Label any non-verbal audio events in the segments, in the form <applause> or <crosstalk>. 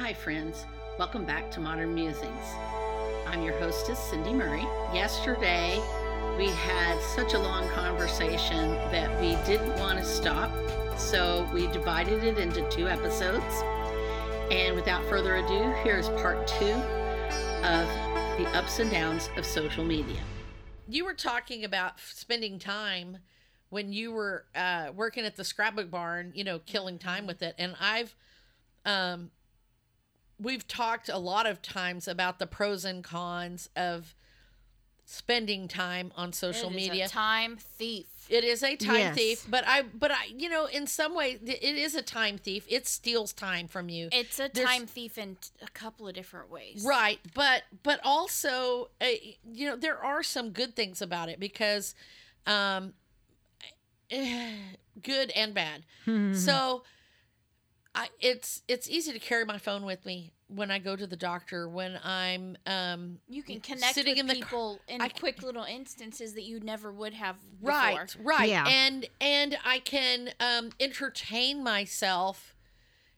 Hi, friends. Welcome back to Modern Musings. I'm your hostess, Cindy Murray. Yesterday, we had such a long conversation that we didn't want to stop, so we divided it into two episodes. And without further ado, here's part two of the ups and downs of social media. You were talking about spending time when you were uh, working at the scrapbook barn, you know, killing time with it. And I've, um, we've talked a lot of times about the pros and cons of spending time on social It is media. a time thief. It is a time Yes. thief, but I, but I, you know, in some way, it is a time thief. It steals time from you. It's a There's- time thief in a couple of different ways. Right, but but also, uh, you know, there are some good things about it because, um, <sighs> good and bad. So, I it's it's easy to carry my phone with me when I go to the doctor when I'm um You can connect sitting with in the car- people in I c- quick little instances that you never would have before. right right Yeah. and and i can um entertain myself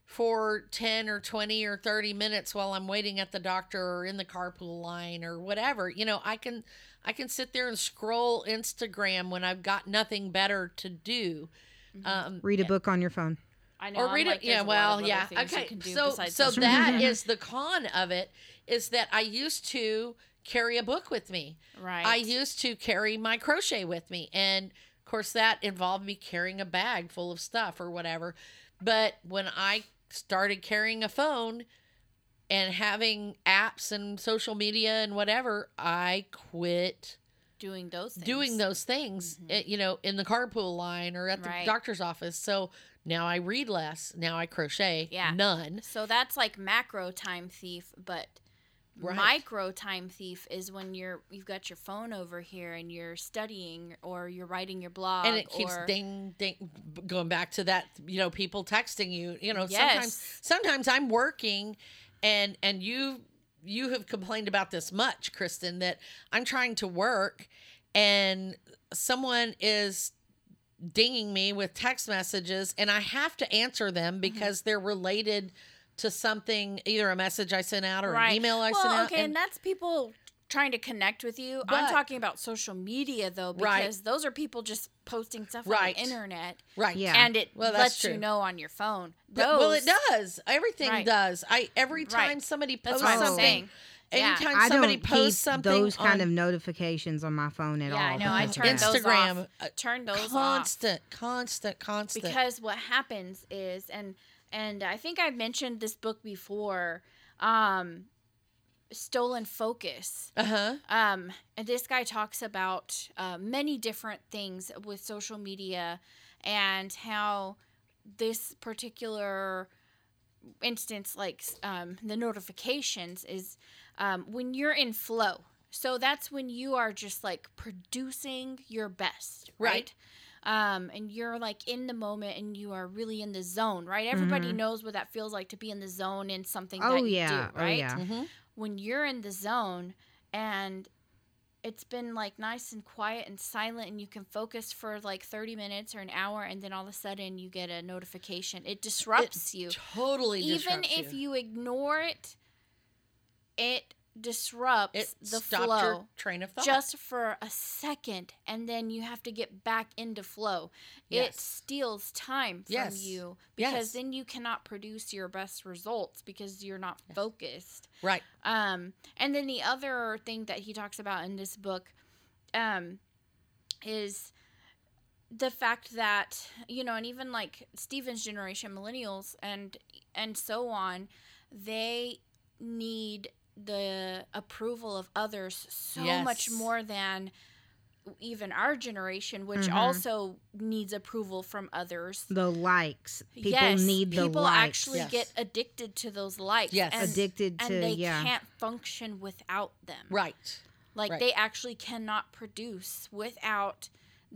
for 10 or 20 or 30 minutes while i'm waiting at the doctor or in the carpool line or whatever you know i can i can sit there and scroll instagram when i've got nothing better to do um Read a book on your phone. I know. or read like, it yeah there's a lot well yeah okay so so that media. <laughs> the con of it is that i used to carry a book with me right. I used to carry my crochet with me. And of course, that involved me carrying a bag full of stuff or whatever. But when I started carrying a phone and having apps and social media and whatever, I quit doing those things. doing those things, eh, you know, in the carpool line or at the Right. doctor's office. So now I read less. Now I crochet. Yeah. None. So that's like macro time thief, but Right. micro time thief is when you're you've got your phone over here and you're studying or you're writing your blog and it keeps or ding ding going back to that you know people texting you you know Yes. sometimes sometimes i'm working and and you you have complained about this much kristen that i'm trying to work and someone is dinging me with text messages and i have to answer them Mm-hmm. because they're related to something either a message i sent out or right. an email i well, sent out okay, and, that's people trying to connect with you. But- I'm talking about social media though, Right. because those are people just posting stuff Right. on the internet, right Yeah. and it Well, that's lets true. you know on your phone. But- well it does everything Right. does i every Right. time somebody That's posts what I'm something saying. Yeah. Anytime I somebody don't posts keep something those kind of notifications on my phone at Yeah, all. I know. I because turned those Instagram, off. uh, Turn those off. constant, constant, constant. because what happens is and and i think i've mentioned this book before um stolen focus uh huh. um and this guy talks about uh, many different things with social media and how this particular instance like um, the notifications is um, when you're in flow so that's when you are just like producing your best Right. right, Um, and you're like in the moment and you are really in the zone right everybody Mhm. knows what that feels like to be in the zone in something Oh that you yeah, do right oh yeah. hmm when you're in the zone and it's been like nice and quiet and silent and you can focus for like 30 minutes or an hour and then all of a sudden you get a notification it disrupts you Totally. even disrupts if you ignore it it disrupts it the flow your train of thought. just for a second and then you have to get back into flow it steals time from Yes. you because Yes. then you cannot produce your best results because you're not Yes. focused right. um, and then the other thing that he talks about in this book um, is the fact that you know, and even like Steven's generation, millennials, and and so on, they need the approval of others so much more than even our generation, which Mhm. also needs approval from others. The likes. People yes, need the people likes. actually Yes. get addicted to those likes. Yes. and, Addicted to and they yeah. can't function without them. Right. Like right. they actually cannot produce without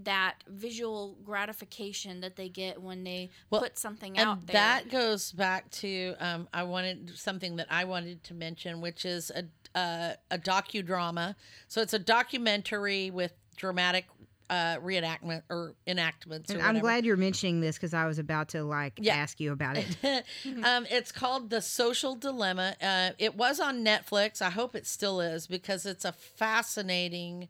that visual gratification that they get when they Well, put something and out there. that goes back to um, I wanted something that I wanted to mention, which is a uh, a docudrama. So it's a documentary with dramatic uh, reenactment or enactments. And or I'm glad you're mentioning this because I was about to like Yeah. ask you about it. <laughs> um, it's called The Social Dilemma. Uh, it was on Netflix. I hope it still is because it's a fascinating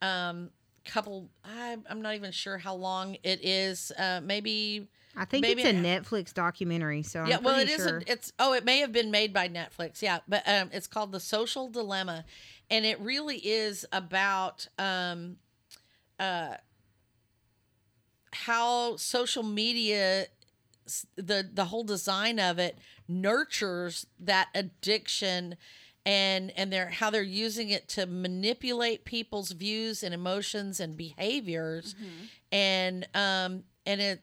um, couple. I, I'm not even sure how long it is. Uh, maybe. I think Maybe it's a Netflix documentary, so I'm yeah, well, it sure. A, it's oh, it may have been made by Netflix. Yeah, but um, it's called The Social Dilemma, and it really is about um, uh, how social media the the whole design of it nurtures that addiction and and they're how they're using it to manipulate people's views and emotions and behaviors and um and it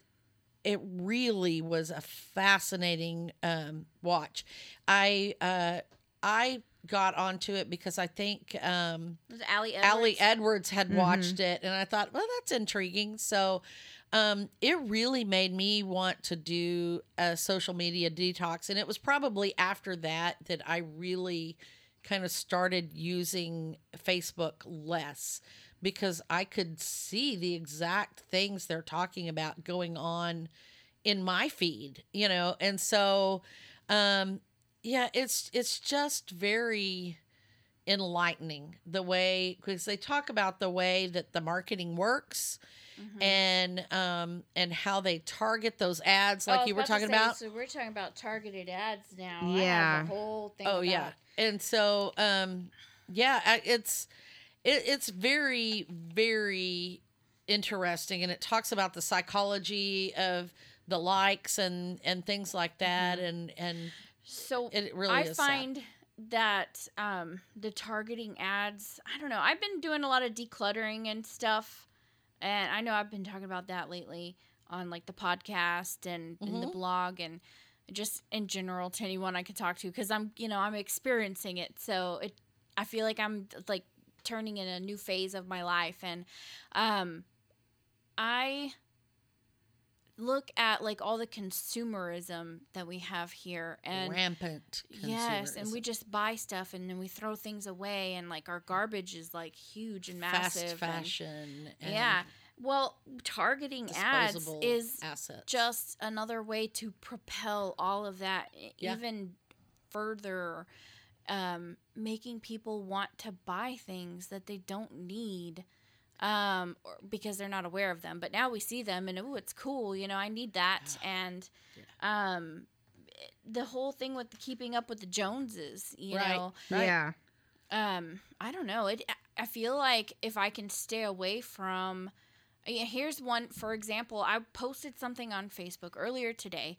it really was a fascinating um watch i uh i got onto it because i think um Allie Edwards? Allie Edwards had watched it, and I thought, well, that's intriguing. So, um, it really made me want to do a social media detox, and it was probably after that that I really kind of started using Facebook less because I could see the exact things they're talking about going on in my feed, you know, and so, um, yeah, it's it's just very enlightening the way because they talk about the way that the marketing works Mhm. and um and how they target those ads like Oh, you were talking say, about So we're talking about targeted ads now. I have Yeah. a whole thing. oh about yeah and so um yeah it's it, it's very very interesting and it talks about the psychology of the likes and and things like that and and So it really I is sad. find that um, the targeting ads. I don't know. I've been doing a lot of decluttering and stuff, and I know I've been talking about that lately on like the podcast and in the blog and just in general to anyone I could talk to because I'm you know I'm experiencing it. So it I feel like I'm like turning in a new phase of my life and um I look at like all the consumerism that we have here and rampant Yes, and we just buy stuff and then we throw things away, and like our garbage is like huge and massive. and- fashion and yeah. Well, targeting ads is assets just another way to propel all of that Yeah. even further, um, making people want to buy things that they don't need. Um, or, because they're not aware of them, but now we see them and oh, it's cool. You know, I need that, and um, the whole thing with keeping up with the Joneses. You Right. know, Right. Yeah. um i don't know it i feel like if i can stay away from yeah, here's one for example i posted something on facebook earlier today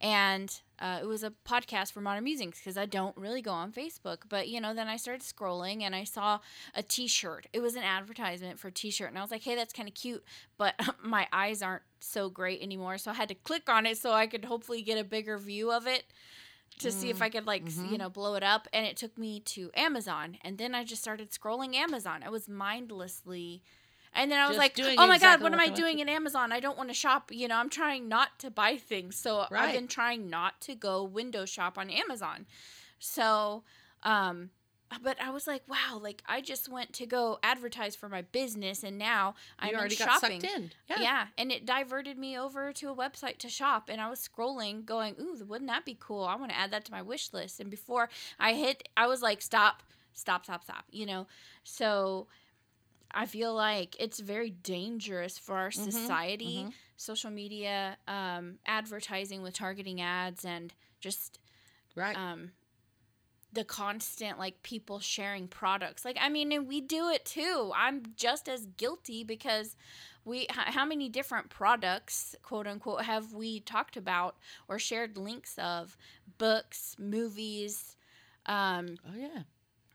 and uh, it was a podcast for modern musings because i don't really go on facebook but you know then i started scrolling and i saw a t-shirt it was an advertisement for a t-shirt and i was like hey that's kind of cute but <laughs> my eyes aren't so great anymore so i had to click on it so i could hopefully get a bigger view of it to see if I could like Mhm. you know blow it up and it took me to Amazon and then I just started scrolling Amazon. I was mindlessly and then I was Just like, "Oh my exactly god, what am I doing in Amazon? I don't want to shop, you know, I'm trying not to buy things." So I've been trying not to go window shop on Amazon. So, um but I was like, wow, like I just went to go advertise for my business and now I'm you already shopping. got sucked in Yeah. and it diverted me over to a website to shop, and I was scrolling, going, "Ooh, wouldn't that be cool? I want to add that to my wish list." And before I hit, I was like, "Stop, stop, stop, stop!" You know. So I feel like it's very dangerous for our Mhm, society, mhm. social media, um, advertising with targeting ads, and just right. um the constant like people sharing products. Like i mean and we do it too. I'm just as guilty because we h- how many different products quote unquote have we talked about or shared links of? Books movies um oh yeah.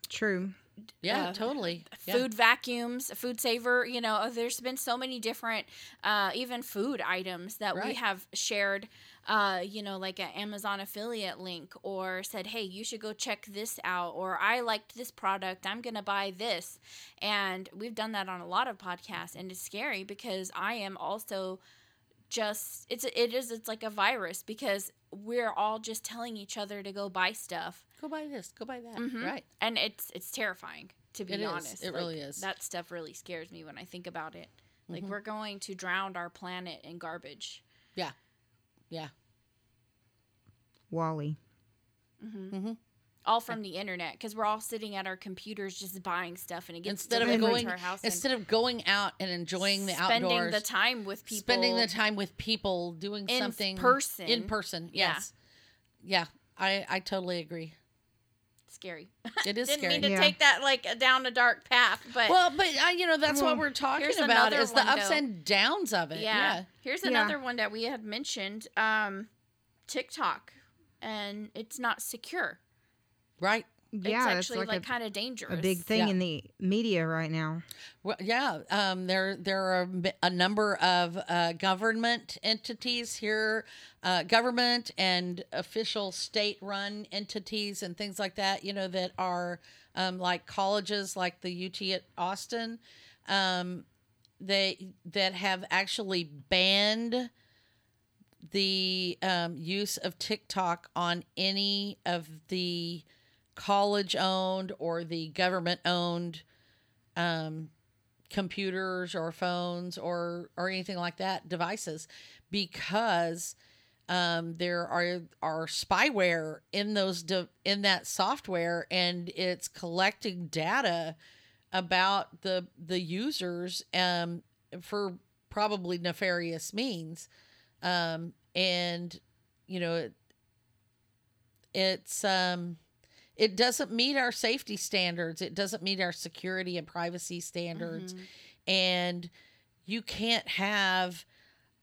True. Yeah uh, totally. Yeah. food vacuums food saver you know there's been so many different uh, even food items that we have shared uh, you know like an amazon affiliate link or said hey you should go check this out or i liked this product i'm gonna buy this. And we've done that on a lot of podcasts and it's scary because i am also just it's it is it's like a virus because we're all just telling each other to go buy stuff go buy this go buy that Mhm. right and it's it's terrifying to be It is. honest It Like, really is. that stuff really scares me when i think about it Like mm-hmm. we're going to drown our planet in garbage. Yeah. Yeah. WALL-E. Mm-hmm. Mm-hmm. All from the internet because we're all sitting at our computers just buying stuff and it gets Instead of going to our house instead of going out and enjoying the outdoors, spending outdoors, the time with people, spending the time with people doing In something person. in person. Yeah. Yes. Yeah. I I totally agree. scary. <laughs> It is Didn't scary. mean to Yeah. take that like down a dark path, but Well, but uh, you know that's what we're talking about another is the ups though. and downs of it. yeah. Yeah. Here's Yeah. another one that we had mentioned, um, TikTok, and it's not secure. Right. Yeah, it's actually like, like, kind of dangerous. a big thing Yeah. in the media right now. Well, yeah, um, there there are a number of uh, government entities here, uh, government and official state-run entities and things like that. You know that are um, like colleges, like the UT at Austin, um, they that have actually banned the um, use of TikTok on any of the college-owned or the government-owned um, computers or phones or or anything like that devices because um, there are are spyware in those de- in that software and it's collecting data about the the users um, for probably nefarious means um, and you know it, it's um it doesn't meet our safety standards. It doesn't meet our security and privacy standards. And you can't have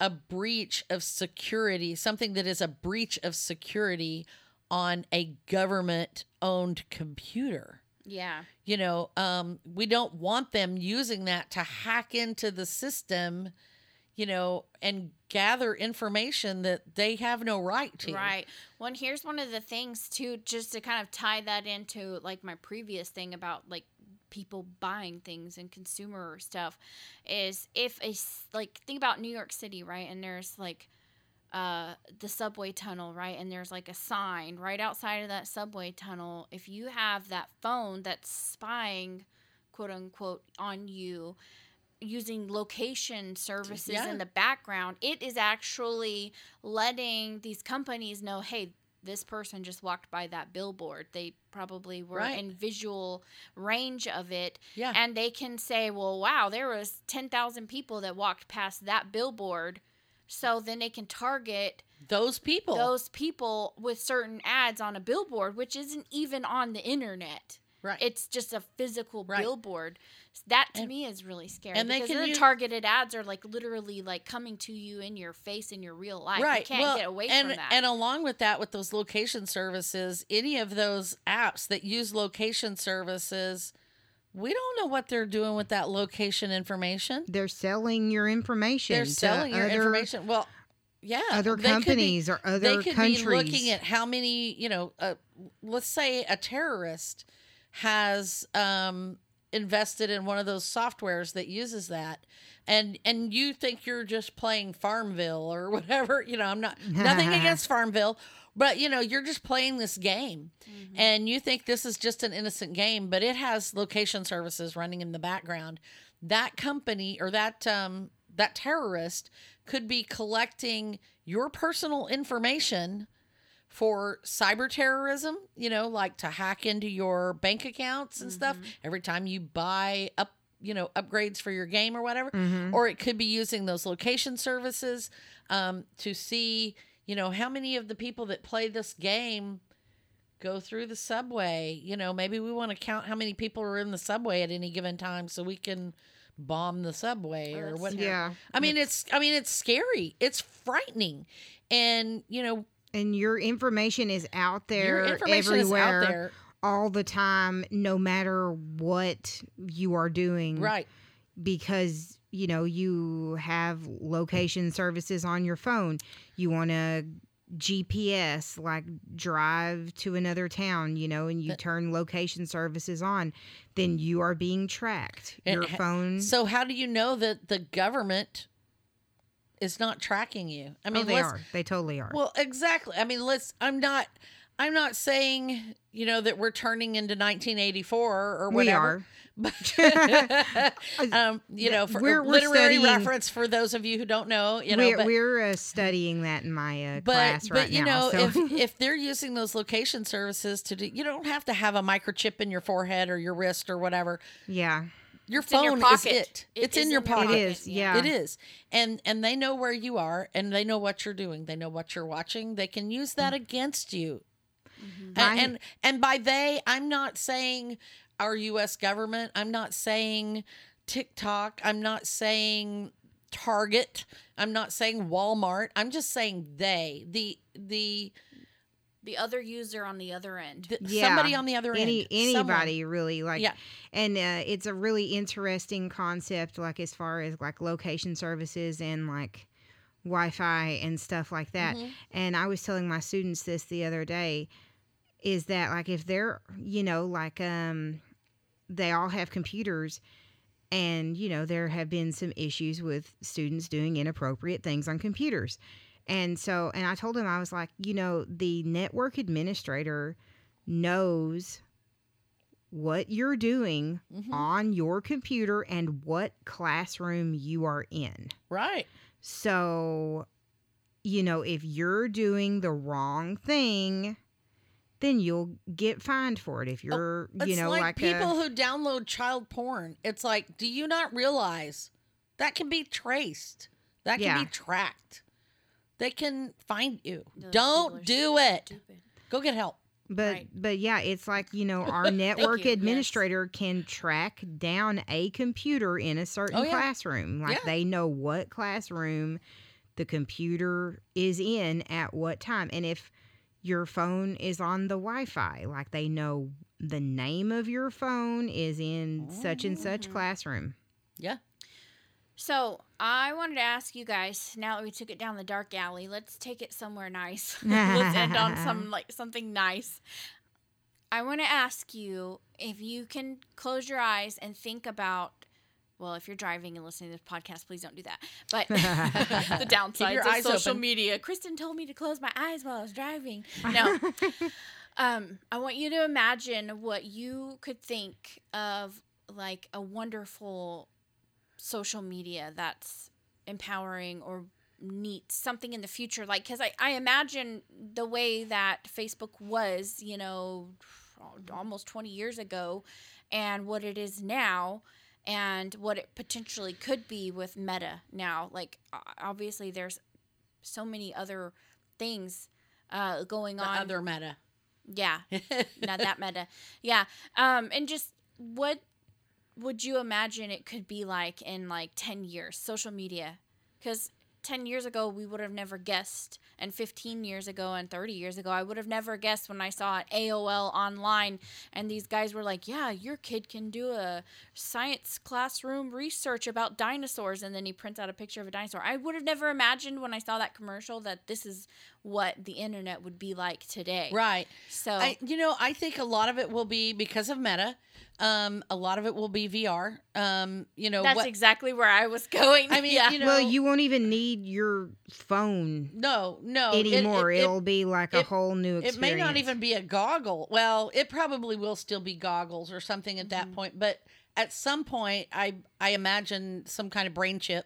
a breach of security something that is a breach of security on a government owned computer. Yeah. you know um we don't want them using that to hack into the system you know and gather information that they have no right to Right. Well, and here's one of the things too, just to kind of tie that into like my previous thing about like people buying things and consumer stuff, is if a like think about New York City, right? And there's like uh the subway tunnel, right? And there's like a sign right outside of that subway tunnel. If you have that phone that's spying, quote unquote, on you using location services Yeah. in the background, it is actually letting these companies know, hey, this person just walked by that billboard. They probably were Right. in visual range of it, yeah and they can say, well, wow, there was ten thousand people that walked past that billboard. So then they can target those people those people with certain ads on a billboard, which isn't even on the internet. Right It's just a physical Right. billboard. That to And- me is really scary. and they because can the use- targeted ads are like literally like coming to you in your face in your real life. right You can't well, get away and, from that. and along with that with those location services any of those apps that use location services we don't know what they're doing with that location information They're selling your information. they're selling your other- information well yeah Other they could be- companies or other they could countries. be looking at how many you know uh, let's say a terrorist has um invested in one of those softwares that uses that. And and you think you're just playing farmville or <laughs> whatever you know i'm not nothing <laughs> against farmville but you know you're just playing this game. Mm-hmm. and you think this is just an innocent game but it has location services running in the background. That company or that um that terrorist could be collecting your personal information for cyber terrorism, you know, like to hack into your bank accounts and stuff every time you buy up, you know, upgrades for your game or whatever. Mhm. Or it could be using those location services um, to see, you know, how many of the people that play this game go through the subway. You know, maybe we want to count how many people are in the subway at any given time so we can bomb the subway Oh, or that's what. Yeah. I mean, it's I mean, it's scary. It's frightening, and you know, And your information is out there your information everywhere is out there, all the time, no matter what you are doing. right? Because, you know, you have location services on your phone. You want to GPS, like drive to another town, you know, and you But- turn location services on, then you are being tracked. Your ha- phone. So how do you know that the government is not tracking you? I I mean, mean, they are. They totally are. Well, exactly. I mean, let's. I'm not. I'm not saying, you know, that we're turning into 1984 or whatever. We are. <laughs> But, <laughs> um, you know, for We're- we're literary studying- reference for those of you who don't know, you know, we're but, we're uh, studying that in my uh, but, class but right you now. know, so. if <laughs> if they're using those location services to do, you don't have to have a microchip in your forehead or your wrist or whatever. yeah, Your It's in your phone is it. It It's is in your in pocket. it is. Yeah, It is. And and they know where you are and they know what you're doing. They know what you're watching. They can use that against you. Mhm. And, My- and and by they, I'm not saying our US government. I'm not saying TikTok. I'm not saying Target. I'm not saying Walmart. I'm just saying they. The the, The other user on the other end. the Yeah. somebody on the other Any end. someone. anybody really like Yeah. and uh, it's a really interesting concept like as far as like location services and like wi-fi and stuff like that Mhm. and i was telling my students this the other day is that like if they're you know like um they all have computers and you know there have been some issues with students doing inappropriate things on computers and so and i told him i was like you know the network administrator knows what you're doing Mhm. on your computer and what classroom you are in Right. so, you know, if you're doing the wrong thing, then you'll get fined for it. If you're, you Oh, know, like, like, people a, who download child porn. It's like, do you not realize that can be traced? That can Yeah. be tracked. They can find you. Those people Don't are do it. Stupid. Go get help. but right. but yeah, it's like you know, <laughs> our network you, yes. administrator can track down a computer in a certain Oh, yeah. classroom. Like Yeah. they know what classroom the computer is in at what time, and if your phone is on the Wi-Fi, like they know the name of your phone is in such and such Mhm. classroom. Yeah. So I wanted to ask you guys. Now that we took it down the dark alley, let's take it somewhere nice. <laughs> let's end on some <laughs> like something nice. I want to ask you if you can close your eyes and think about. Well, if you're driving and listening to this podcast, please don't do that. But <laughs> the downsides of social open. media. Kristen told me to close my eyes while I was driving. No, um, I want you to imagine what you could think of like a wonderful social media that's empowering or neat something in the future like because I, I imagine the way that facebook was you know almost 20 years ago and what it is now and what it potentially could be with meta now like obviously there's so many other things uh, going The on other meta. yeah <laughs> not that meta. Yeah. Um, and just what would you imagine it could be like in like 10 years, social media? Because 10 years ago, we would have never guessed. And 15 years ago and 30 years ago, I would have never guessed when I saw AOL online. And these guys were like, yeah, your kid can do a science classroom research about dinosaurs. And then he prints out a picture of a dinosaur. I would have never imagined when I saw that commercial that this is what the internet would be like today. Right. So, I, you know, I think a lot of it will be because of meta. Um, a lot of it will be VR. Um, you know, That's what, exactly where I was <laughs> going. I mean, yeah. you know, well, you won't even need your phone no, no, anymore. it- It, it- will be like a whole new It may not even be a goggle. Well, it probably will still be goggles or something at that Mhm. point. But at some point, I I imagine some kind of brain chip,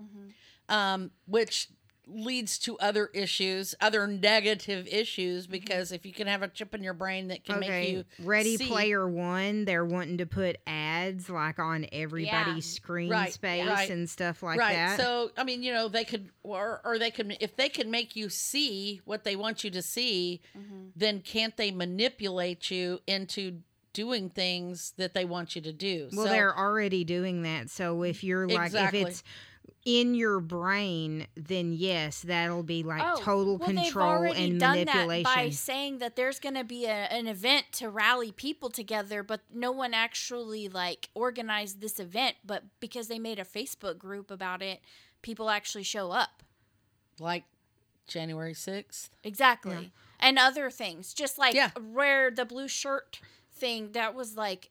Mhm. um, which leads to other issues, other negative issues. Because if you can have a chip in your brain that can make you Ready see- Player One, they're wanting to put ads like on everybody's screen Right, space right. and stuff like that. right. that. So I mean, you know, they could or or they could if they can make you see what they want you to see, Mhm. then can't they manipulate you into doing things that they want you to do? well, So- they're already doing that. So if you're like, Exactly. if it's in your brain, then yes, that'll be like Oh, total well, they've control already and done manipulation. that by saying that there's going to be a, an event to rally people together, but no one actually like organized this event. But because they made a Facebook group about it, people actually show up. like January sixth. Exactly. Yeah. And other things, just like Yeah. where the blue shirt thing that was like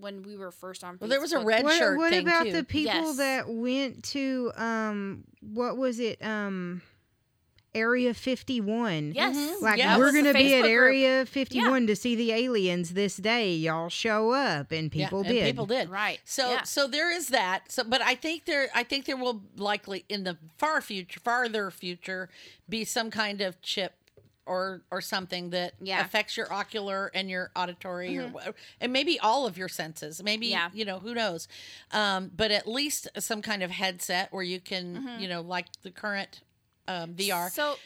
when we were first on. Well, there was a red what, shirt what thing about too. the people Yes. that went to um what was it um Area 51. Yes. Mhm. Like Yeah. we're gonna be at group. Area 51 to see the aliens this day. Y'all show up, and Yeah, people and did. people did. Right. So Yeah. so there is that. So but I think there I think there will likely in the far future farther future be some kind of chip or or something that Yeah. Mm-hmm. affects your ocular and your auditory or and maybe all of your senses. Maybe Yeah. you know, who knows. Um but at least some kind of headset where you can, Mm-hmm. you know, like the current um, VR. So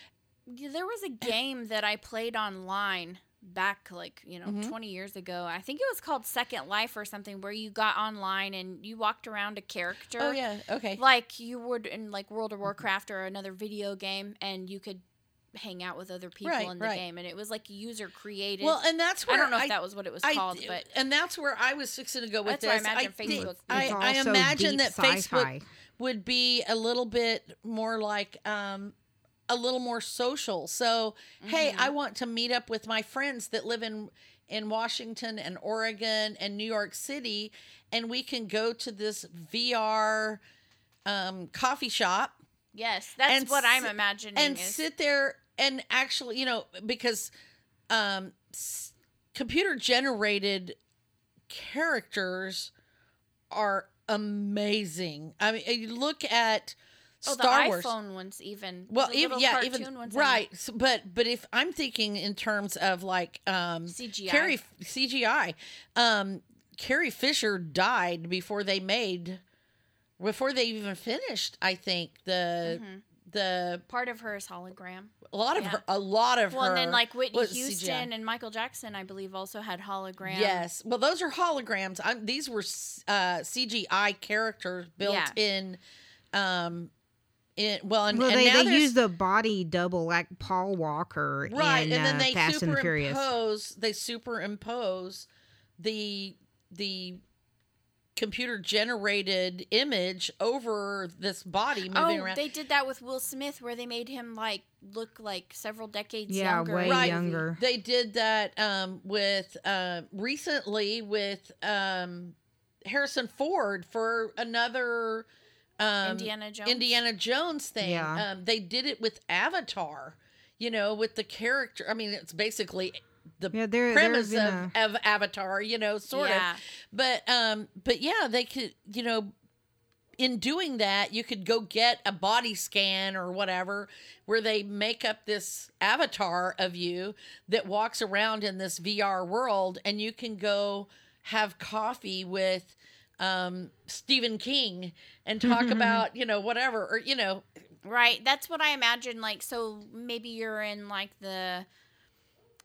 there was a game that I played online back like, you know, Mhm. 20 years ago. I think it was called Second Life or something where you got online and you walked around a character. Oh yeah, okay. Like you would in like World of Warcraft or another video game and you could hang out with other people Right, in the right. game and it was like user created. Well, and that's where I don't know if that was what it was I- called, but and that's where I was fixing to go with That's why I imagine think- Facebook- I, I imagine that sci-fi. Facebook would be a little bit more like um, a little more social. So, hey, Mm-hmm. I want to meet up with my friends that live in in Washington and Oregon and New York City, and we can go to this VR um, coffee shop yes, that's and what I'm imagining and is sit there and actually, you know, because um, s- computer generated characters are amazing. I mean, you look at Oh, Star the Wars. iPhone ones even. Well, even, yeah, cartoon even ones right. So, but but if I'm thinking in terms of like um, CGI. Carrie CGI, um, Carrie Fisher died before they made, before they even finished. I think the Mhm. the Part of her is hologram. a lot of Yeah. her a lot of Well, her and then like Whitney was Houston CGI. and Michael Jackson, I believe, also had hologram. Yes, well, those are holograms. I'm, these were uh, CGI characters built Yeah. in, um, in well, and, well, and they, now they use the body double like Paul Walker right, in and then uh, they Fast and the Furious. superimpose they superimpose the the computer generated image over this body moving Oh, around. they did that with Will Smith, where they made him like look like several decades Yeah, younger. way Right. younger. They did that um, with uh, recently with um, Harrison Ford for another um, Indiana Jones. Indiana Jones thing. Yeah. Um, they did it with Avatar. You know, with the character. I mean, it's basically the Yeah, there, premise there's of, a, of Avatar. You know, sort yeah. of. But um, but yeah, they could. You know, in doing that, you could go get a body scan or whatever, where they make up this avatar of you that walks around in this VR world, and you can go have coffee with um, Stephen King and talk about you know whatever or you know Right. That's what I imagine. Like, so maybe you're in like the,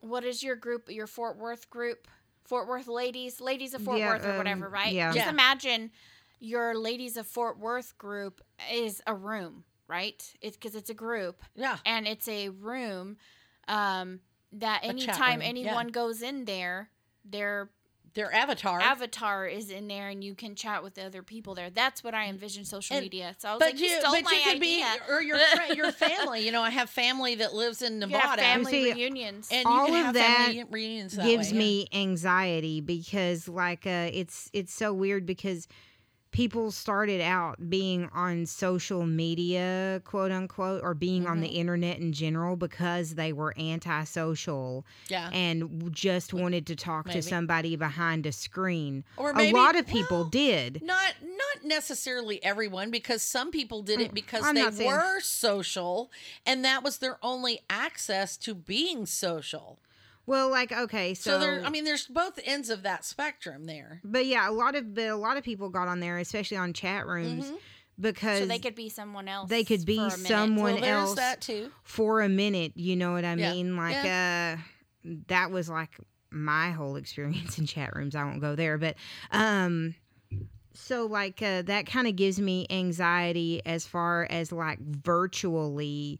what is your group? Your Fort Worth group? Fort Worth ladies, ladies of Fort Yeah, Worth or whatever, um, right? yeah. Just Yeah. imagine your ladies of Fort Worth group is a room, right? It's because it's a group yeah and it's a room um, that A chat anytime room, yeah. anyone goes in there, their their avatar. avatar is in there and you can chat with the other people there. That's what I envision social And- media. So I was but like, you, you stole but my you could idea. be, or your <laughs> your family. You know, I have family that lives in You have Nevada, family See, reunions. and All you can of have that family reunions. That gives way, yeah. me anxiety because like uh it's it's so weird because people started out being on social media quote unquote or being on the Mm-hmm. internet in general because they were antisocial yeah. and just wanted to talk Maybe. to somebody behind a screen Or maybe, a lot of people well, did Not not necessarily everyone because some people did it because Mm, I'm they were social and that was their only access to being social. Well like okay So, so, there I mean there's both ends of that spectrum there. but yeah a lot of but a lot of people got on there especially on chat rooms Mhm. because so they could be someone else. they could be for a someone Well, else that too. for a minute you know what i Yeah. mean like uh that was like my whole experience <laughs> in chat rooms i won't go there but um so like uh, that kind of gives me anxiety as far as like virtually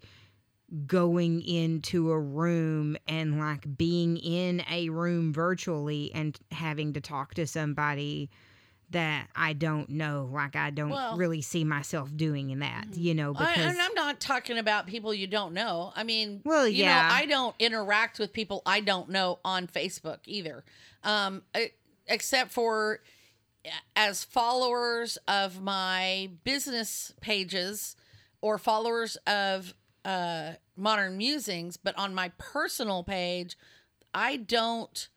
going into a room and like being in a room virtually and having to talk to somebody that I don't know like I don't Well- really see myself doing in that you know because I, and I'm not talking about people you don't know. I mean, Well, you yeah. know, I don't interact with people I don't know on Facebook either, um, except for as followers of my business pages or followers of uh, Modern Musings, but on my personal page, I don't.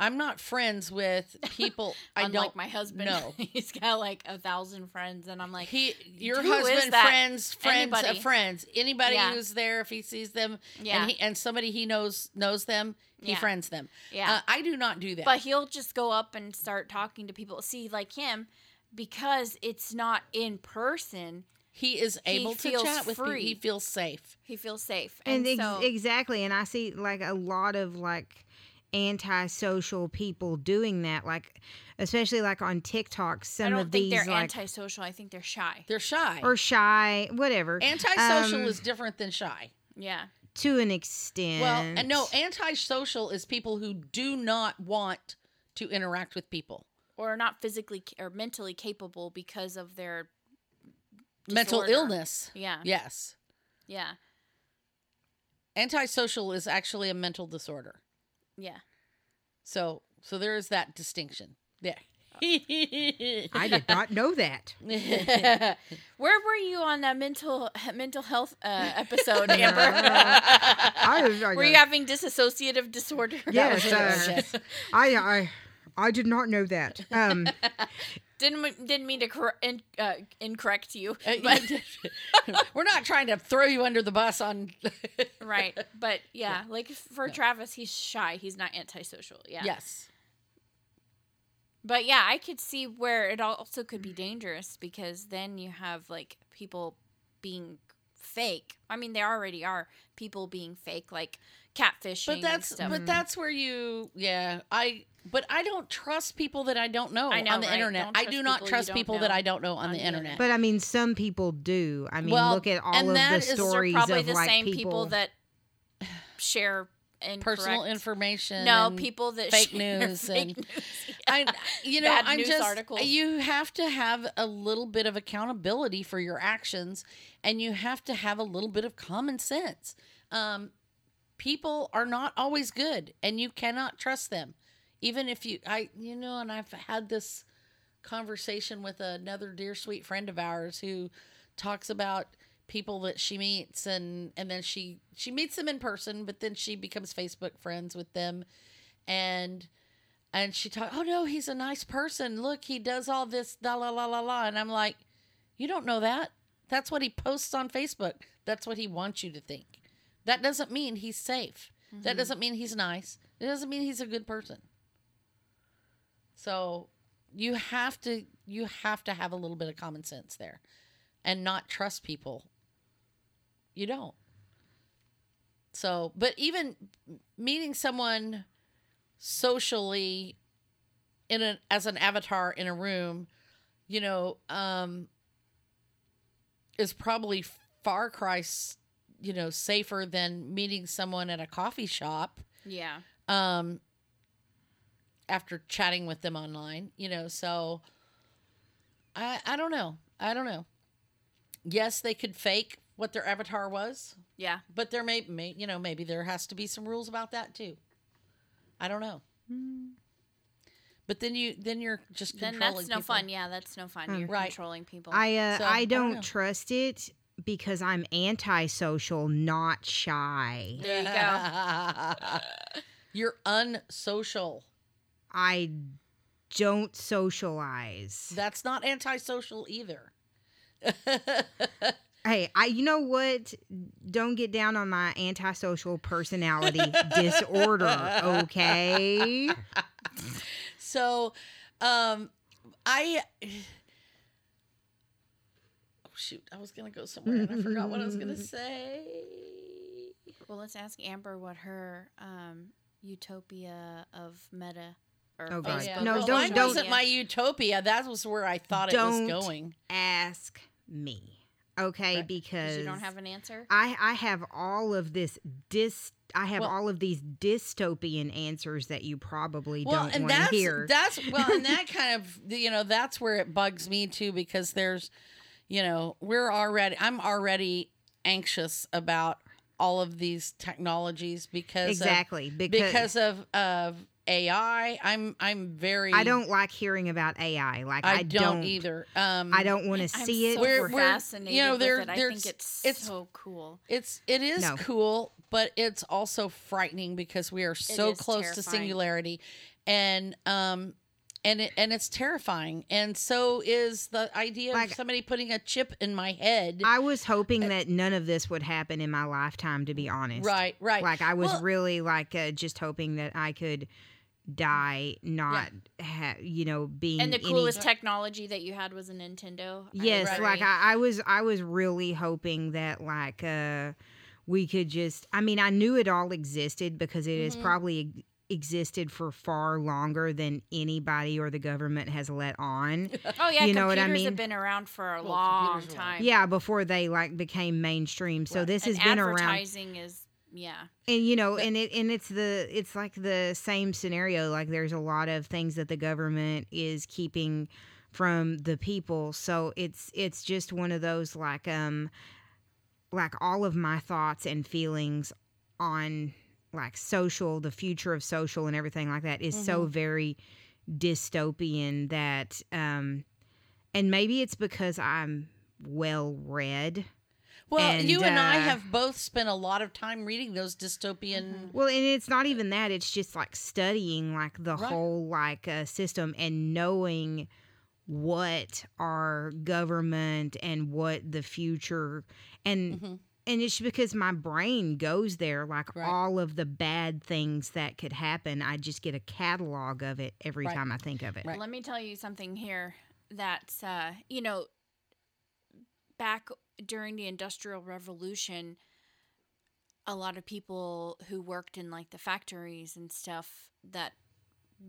I'm not friends with <laughs> people. I don't. Like my husband. No. <laughs> he's got like a thousand friends, and I'm like, He, your husband, friends, friends Anybody. of friends, anybody Yeah. who's there, if he sees them, Yeah. and he, and somebody he knows knows them, he Yeah. friends them. yeah. Uh, I do not do that. But he'll just go up and start talking to people. See, like him, because it's not in person, he is he able to feels chat with free. people. He feels safe. he feels safe. and And, ex- so, exactly and i see like a lot of like antisocial people doing that like especially like on tiktok I some don't of think these they're like antisocial. I think they're shy. They're shy. or shy whatever Antisocial Um, is different than shy. Yeah. to an extent Well, and no, antisocial is people who do not want to interact with people. Or are not physically or mentally capable because of their Mental disorder. illness. Yeah. Yes. Yeah. Antisocial is actually a mental disorder. Yeah. So, so there is that distinction. Yeah. <laughs> i did not know that <laughs> Where were you on that mental mental health uh, episode, Amber? <laughs> I, was like, were you having dissociative disorder? Yes, Yes. uh, I, I, I did not know that. Um, didn't didn't mean to cor- in, uh, incorrect you, Uh, but <laughs> We're not trying to throw you under the bus on. <laughs> right. But yeah, like for Travis, he's shy. He's not antisocial. Yeah. Yes. But yeah, I could see where it also could be dangerous because then you have like people being fake. I mean, there already are people being fake, like catfishing. But that's and stuff. but mm. that's where you yeah I but I don't trust people that I don't know, I know, on the right? internet. I do not trust people know that I don't know on, on the the internet. internet. but I mean, some people do. I mean, Well, look at all and of that the is- stories probably of the like same people, people that <sighs> share Personal information. No, and people that fake news <laughs> fake and- news. I, you know, Bad I'm just articles. you have to have a little bit of accountability for your actions, and you have to have a little bit of common sense. Um, people are not always good, and you cannot trust them, even if you, I, you know, and I've had this conversation with another dear sweet friend of ours who talks about people that she meets and and then she she meets them in person but then she becomes facebook friends with them. And and she talked oh no he's a nice person. Look he does all this la la la la la. And i'm like you don't know that. That's what he posts on facebook. That's what he wants you to think. That doesn't mean he's safe. That mm-hmm. doesn't mean he's nice. It doesn't mean he's a good person. So you have to you have to have a little bit of common sense there and not trust people you don't. So but even meeting someone socially in a as an avatar in a room you know um is probably far cry you know safer than meeting someone at a coffee shop yeah. um after chatting with them online you know so i i don't know. I don't know. Yes they could fake what their avatar was Yeah. but there may, may you know maybe there has to be some rules about that too i don't know but then you then you're just Then controlling that's no people. fun. Yeah, that's no fun. Um, You're Right. controlling people. I uh, So, I I don't don't trust it because I'm antisocial, not shy. There you go. <laughs> you're unsocial I don't socialize. that's not antisocial either <laughs> Hey, I you know what? Don't get down on my antisocial personality <laughs> disorder, okay? So, um, I. Oh shoot! I was gonna go somewhere and I forgot what I was gonna say. well, let's ask Amber what her um, utopia of meta or Oh, God. Facebook yeah. No, well, don't- mine don't- wasn't my utopia. That was where I thought it Don't was going. Ask me. Okay, Right. 'Cause because you don't have an answer. I I have all of this dis I have Well- all of these dystopian answers that you probably Well, don't and want to that's hear. that's well, and that <laughs> kind of you know that's where it bugs me too because there's, you know, we're already I'm already anxious about all of these technologies because of exactly because, because of of AI. I'm I'm very. I don't like hearing about AI. Like I, I, don't, either. Um, I don't want to I'm see it. so We're- we're- fascinated you know, with there- it. I think it's, it's- so cool. It's it is No. cool, but it's also frightening because we are so is close to singularity, and um, and it and it's terrifying, and so is the idea Like- of somebody putting a chip in my head. I was hoping that none of this would happen in my lifetime. To be honest, right, right. Like I was Well- really like uh, just hoping that I could die, not ha- you know being And the any- coolest technology that you had was a Nintendo. Yes, Right. like I, I was I was really hoping that like uh we could just I mean I knew it all existed because it has Mhm. probably existed for far longer than anybody or the government has let on. <laughs> Oh yeah, You computers know what I mean have mean? been around for a Well, long computers are around. time. yeah, before they like became mainstream. So Right. this and has been around advertising is yeah. and you know But- and it and it's the it's like the same scenario like there's a lot of things that the government is keeping from the people so it's it's just one of those like um like all of my thoughts and feelings on like social the future of social and everything like that is so very dystopian that um and maybe it's because I'm well read well, and, you and I uh, have both spent a lot of time reading those dystopian. Well, and it's not even that. It's just like studying like the Right. whole like uh, system and knowing what our government and what the future and Mhm. and it's because my brain goes there like Right. all of the bad things that could happen. I just get a catalog of it every Right. time I think of it. Right. Let me tell you something here that uh, you know back during the industrial revolution a lot of people who worked in like the factories and stuff that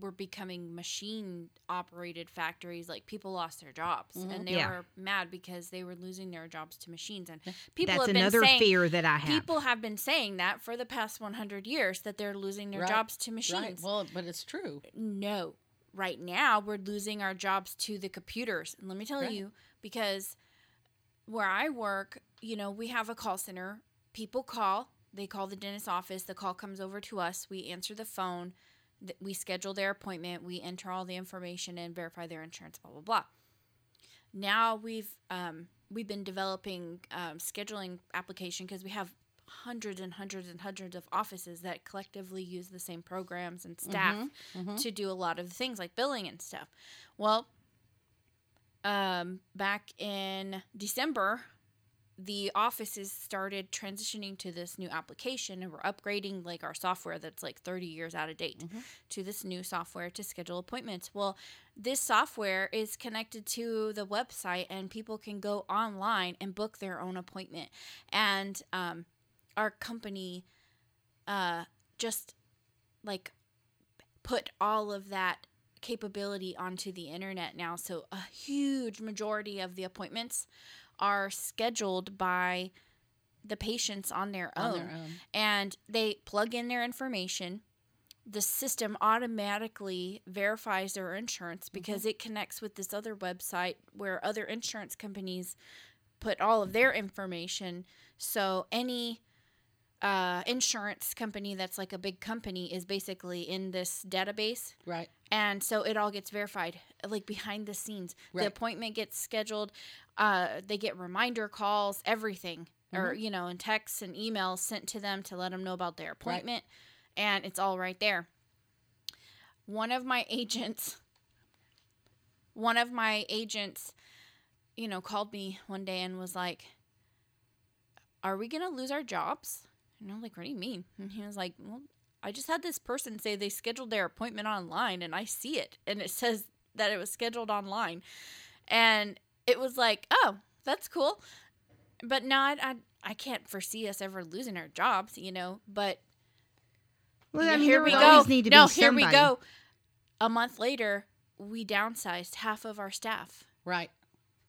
were becoming machine operated factories like people lost their jobs Mhm. and they Yeah. were mad because they were losing their jobs to machines and people That's have another been saying fear that I have. people have been saying that for the past 100 years that they're losing their Right. jobs to Right. machines Well, but it's true. no right now we're losing our jobs to the computers and let me tell Right. you because where i work you know we have a call center. People call. They call the dentist office. The call comes over to us. We answer the phone. Th- we schedule their appointment. We enter all the information and verify their insurance blah blah blah. Now we've um, we've been developing um, scheduling application because we have hundreds and hundreds and hundreds of offices that collectively use the same programs and staff Mhm. to do a lot of things like billing and stuff. Well, um, back in December, the offices started transitioning to this new application and we're upgrading like our software that's like 30 years out of date Mhm. to this new software to schedule appointments. Well, this software is connected to the website and people can go online and book their own appointment. And um, our company uh, just like put all of that capability onto the internet now. So a huge majority of the appointments are scheduled by the patients on their On own. their own. And they plug in their information. The system automatically verifies their insurance because it connects with this other website where other insurance companies put all of their information. So any uh, insurance company that's like a big company is basically in this database Right. And so it all gets verified like behind the scenes. Right. the appointment gets scheduled uh, they get reminder calls everything or Mm-hmm. you know and texts and emails sent to them to let them know about their appointment and it's all right there. One of my agents one of my agents you know called me one day and was like are we gonna lose our jobs? And i'm like what do you mean? And he was like well I just had this person say they scheduled their appointment online and I see it and it <laughs> says that it was scheduled online. And it was like, oh, that's cool. But no, I, I, I can't foresee us ever losing our jobs, you know. But Well, I mean, here we go. need to no, here we go. A month later, we downsized half of our staff. Right.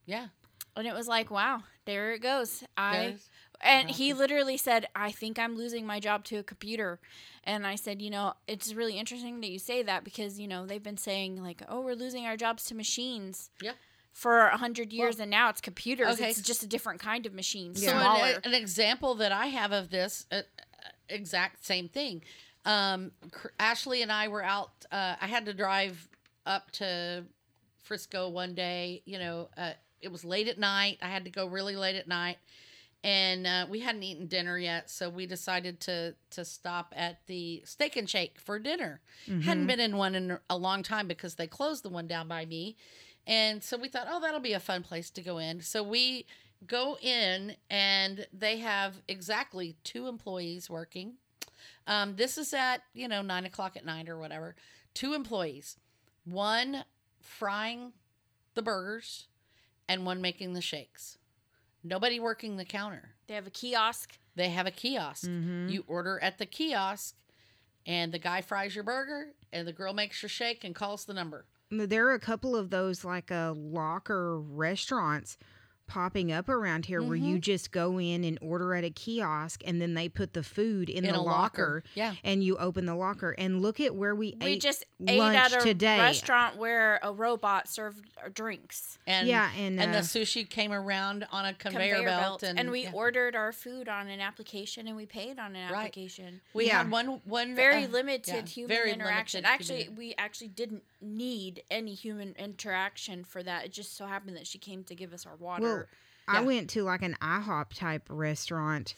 Yeah. And it was like, wow, there it goes. I There's- and he literally said, I think I'm losing my job to a computer. And I said, you know, it's really interesting that you say that because, you know, they've been saying, like, oh, we're losing our jobs to machines Yeah. for a hundred years, and now it's computers. Okay. It's just a different kind of machine, So an, an example that I have of this uh, uh, exact same thing. Um, Ashley and I were out. Uh, I had to drive up to Frisco one day. You know, uh, it was late at night. I had to go really late at night, and uh, we hadn't eaten dinner yet, so we decided to to stop at the Steak and Shake for dinner. Hadn't been in one in a long time because they closed the one down by me, and so we thought, oh, that'll be a fun place to go in. So we go in, and they have exactly two employees working. Um, this is at you know nine o'clock at night or whatever. Two employees, one frying the burgers, and one making the shakes. Nobody working the counter. They have a kiosk. They have a kiosk. Mhm. You order at the kiosk, and the guy fries your burger, and the girl makes your shake and calls the number. There are a couple of those like uh, locker restaurants popping up around here where you just go in and order at a kiosk and then they put the food in, In the a locker, locker. Yeah. and you open the locker and look at where we, ate. We ate just ate at a today. restaurant where a robot served drinks. And yeah, and, and the uh, sushi came around on a conveyor, belt, and, we yeah. ordered our food on an application and we paid on an Right. application. we Yeah. had one one Very uh, limited yeah, human very interaction. limited Actually, human- we actually didn't need any human interaction for that. It just so happened that she came to give us our water. Well, I Yeah. went to like an IHOP type restaurant.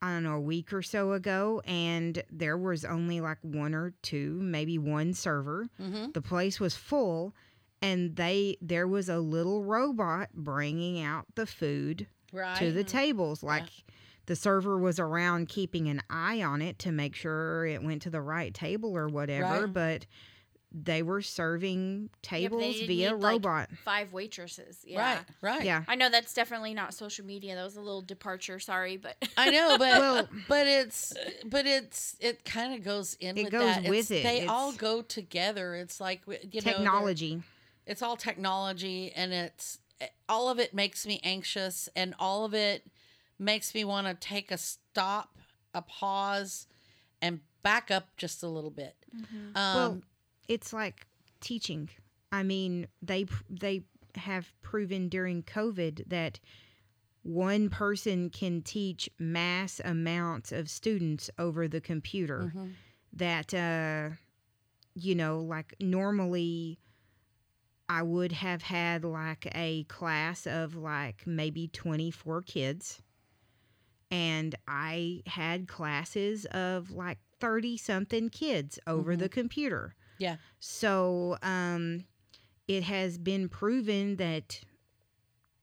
I don't know, a week or so ago, and there was only like one or two, maybe one server. Mhm. The place was full, and they there was a little robot bringing out the food right to the tables. Like the server was around keeping an eye on it to make sure it went to the right table or whatever, Right. but they were serving tables they didn't via need, like, robot. Five waitresses. Yeah. right right yeah. I know that's definitely not social media. That was a little departure. Sorry, but <laughs> I know, but Well- but it's but it's it kind of goes in It with goes that. with It's- it. They all go together. It's like you know Technology. it's all technology, and it's all of it makes me anxious, and all of it makes me want to take a stop, a pause, and back up just a little bit. Um, well, it's like teaching. I mean, they they have proven during COVID that one person can teach mass amounts of students over the computer. mhm. That uh, you know, like normally. I would have had like a class of like maybe 24 kids. And I had classes of like 30 something kids over Mhm. the computer. Yeah. So um, it has been proven that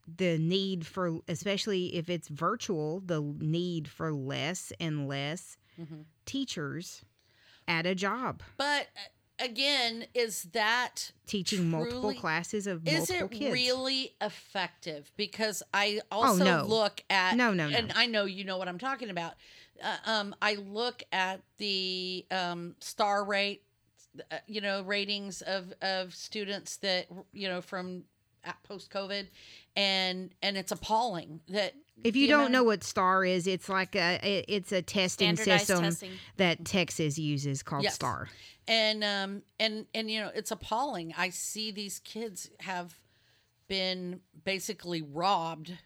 the need for, especially if it's virtual, the need for less and less Mhm. teachers at a job But uh, again, is that teaching multiple classes of is multiple it kids. really effective? Because I also no. look at No, no, no. and I know you know what I'm talking about. Uh, um, I look at the um, star rate, uh, you know, ratings of of students that you know from post COVID, and and it's appalling that if you don't know what STAAR is, it's like a it- it's a testing system testing. that Texas uses called Yes. STAAR. and um and and you know it's appalling i see these kids have been basically robbed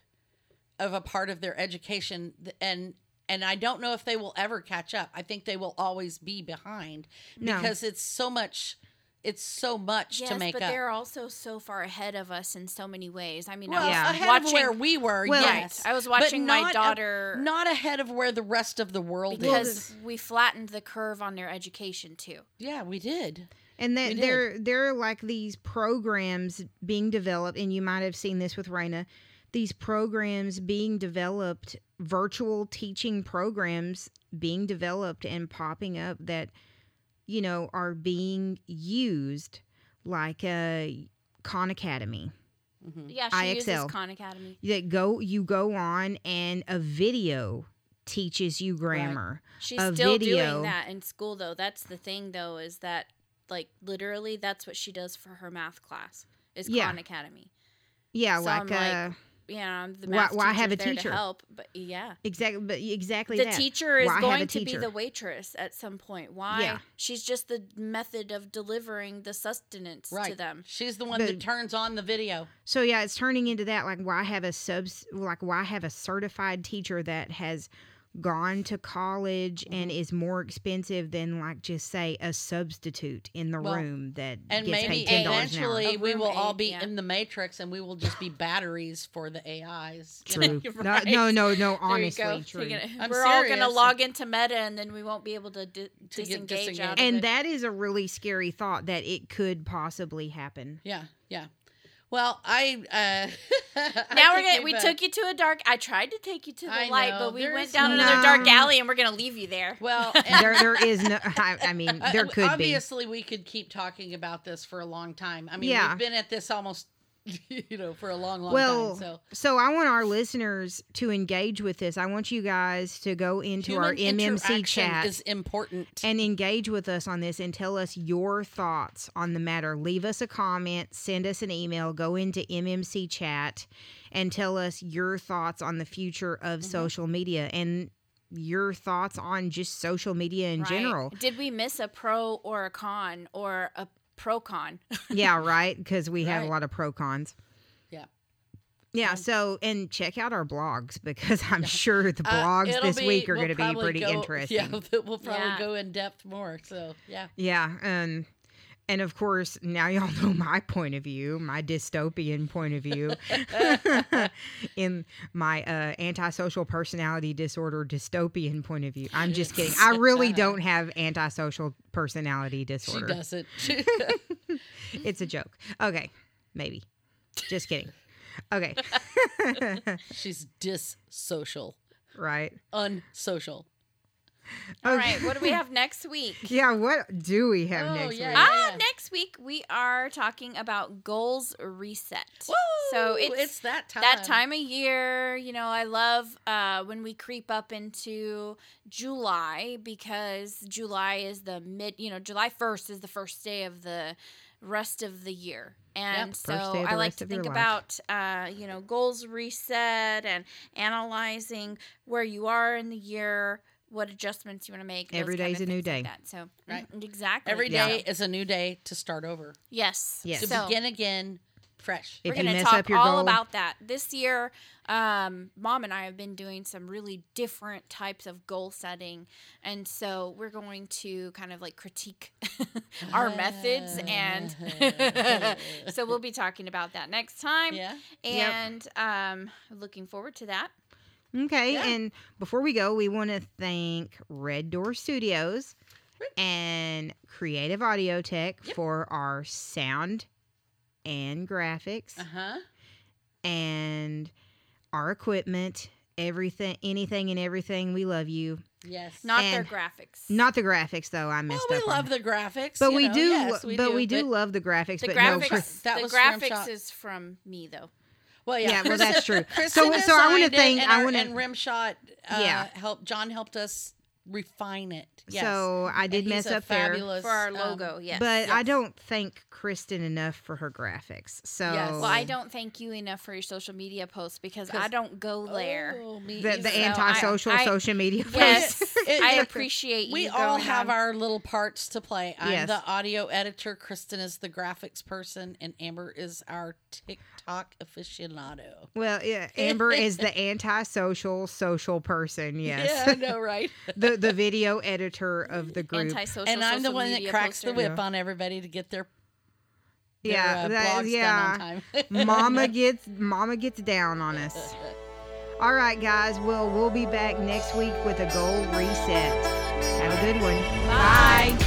of a part of their education and and i don't know if they will ever catch up i think they will always be behind No. because it's so much it's so much Yes, to make but up they're also so far ahead of us in so many ways. I mean, well I was Yeah. ahead watching of where we were Well, yes I was watching my not a- daughter not ahead of where the rest of the world because is we flattened the curve on their education too. yeah we did And We that there there are like these programs being developed, and you might have seen this with Raina. These programs being developed, virtual teaching programs being developed and popping up that, you know, are being used like uh, Khan Academy. Mm-hmm. Yeah, she IXL. uses Khan Academy. That go you go on and a video teaches you grammar. She's A still video. doing that in school though. That's the thing though is that like literally that's what she does for her math class is Yeah. Khan Academy. Yeah, So like, I'm like, uh, Yeah, the Why- math why have a there teacher? to help, but yeah. exactly, but exactly The that. teacher is Why going to be the waitress at some point. Why? Yeah. She's just the method of delivering the sustenance to them. she's the one The- that turns on the video So yeah, it's turning into that. Like, why have a subs? Like, why have a certified teacher that has gone to college and Mhm. is more expensive than like just say a substitute in the Well, room that And gets maybe paid ten dollars an hour. eventually we will all be yeah. in the matrix and we will just be batteries for the AIs. <laughs> True. You're No, no, no, no. <laughs> Honestly, go. true. Gonna- I'm we're all gonna log into Meta, and then we won't be able to, di- To get disengage out of And it. that is a really scary thought that it could possibly happen. Yeah, yeah. Well, I uh <laughs> I now we're gonna we we've, uh, took you to a dark. I tried to take you to the I light, know, but we went down another dark alley, and we're gonna leave you there. well, <laughs> and- there, there is no. <laughs> I, I mean, Uh, there could be. obviously we could keep talking about this for a long time. I mean, Yeah. we've been at this almost <laughs> you know for a long, long Well, time. So So I want our listeners to engage with this. I want you guys to go into our MMC chat is important. and engage with us on this and tell us your thoughts on the matter. Leave us a comment, send us an email, go into MMC chat and tell us your thoughts on the future of Mhm. social media and your thoughts on just social media in Right. general. Did we miss a pro or a con or a pro con? <laughs> yeah, right. Because we have a lot of pro cons. Yeah. Yeah. Um, So, and check out our blogs because I'm Yeah. sure the Uh, blogs it'll this be- week are we'll going to be pretty go- <laughs> interesting. Yeah, we'll probably Yeah. go in depth more. So yeah, Yeah, and and of course now y'all <laughs> know my point of view, my dystopian point of view, <laughs> in my uh, antisocial personality disorder dystopian point of view. I'm just <laughs> kidding. I really don't have antisocial personality disorder. she doesn't. It's a joke. Okay, maybe. Just kidding. Okay, She's dissocial, right. unsocial. All Okay. what do we have next week? <laughs> Yeah, what do we have Oh, next yeah, week? yeah. Ah, next week we are talking about goals reset. So Woo! it's that time. that time of year you know i love uh, when we creep up into july because july is the mid you know july 1st is the first day of the rest of the year and Yep, so first day of i like to think about uh, you know goals reset and analyzing where you are in the year what adjustments you want to make those Every kind day's of a new things like day. that. so Right. mm, exactly Every day Yeah. is a new day to start over. yes Yes. To so, begin again, fresh. If we're going to talk all goal- about that this year. Um, Mom and I have been doing some really different types of goal setting, and so we're going to kind of like critique <laughs> our methods, and <laughs> so we'll be talking about that next time. yeah. And um, looking forward to that. Okay, Yeah. and before we go, we want to thank Red Door Studios and Creative Audio Tech Yep. for our sound and graphics Uh huh. and our equipment, everything, anything and everything. We love you. Yes. Not their graphics. Not the graphics though. I well, messed we love the graphics, but we know, do, yes, we but we do love the graphics. the but graphics. no, <laughs> that the was graphics is from me though. Well, yeah, Yeah, well, that's true. <laughs> So- so I wanna thank- and I wanna- and Rimshot. Uh, Yeah. help. John helped us refine it. Yes. So I did And he's mess a up there. For our um, logo, yes. But I don't thank Kristen enough for her graphics. So Yes. well, I don't thank you enough for your social media posts because I don't go there. Oh, the, either. the So I- antisocial I- social media Yes, posts. It- <laughs> I appreciate you. we all have on. our little parts to play. I'm Yes. the audio editor. Kristen is the graphics person, and Amber is our TikTok aficionado. Well, yeah, Amber is the antisocial social person. <laughs> Yes, Yeah, I know, right? <laughs> the the video editor of the group. antisocial. and I'm the one that media cracks the whip Yeah. on everybody to get their, their yeah, uh, that- blogs yeah. done on time. <laughs> Mama <laughs> gets Mama gets down on us. All right, guys. Well, we'll be back next week with a goal reset. Have a good one. Bye.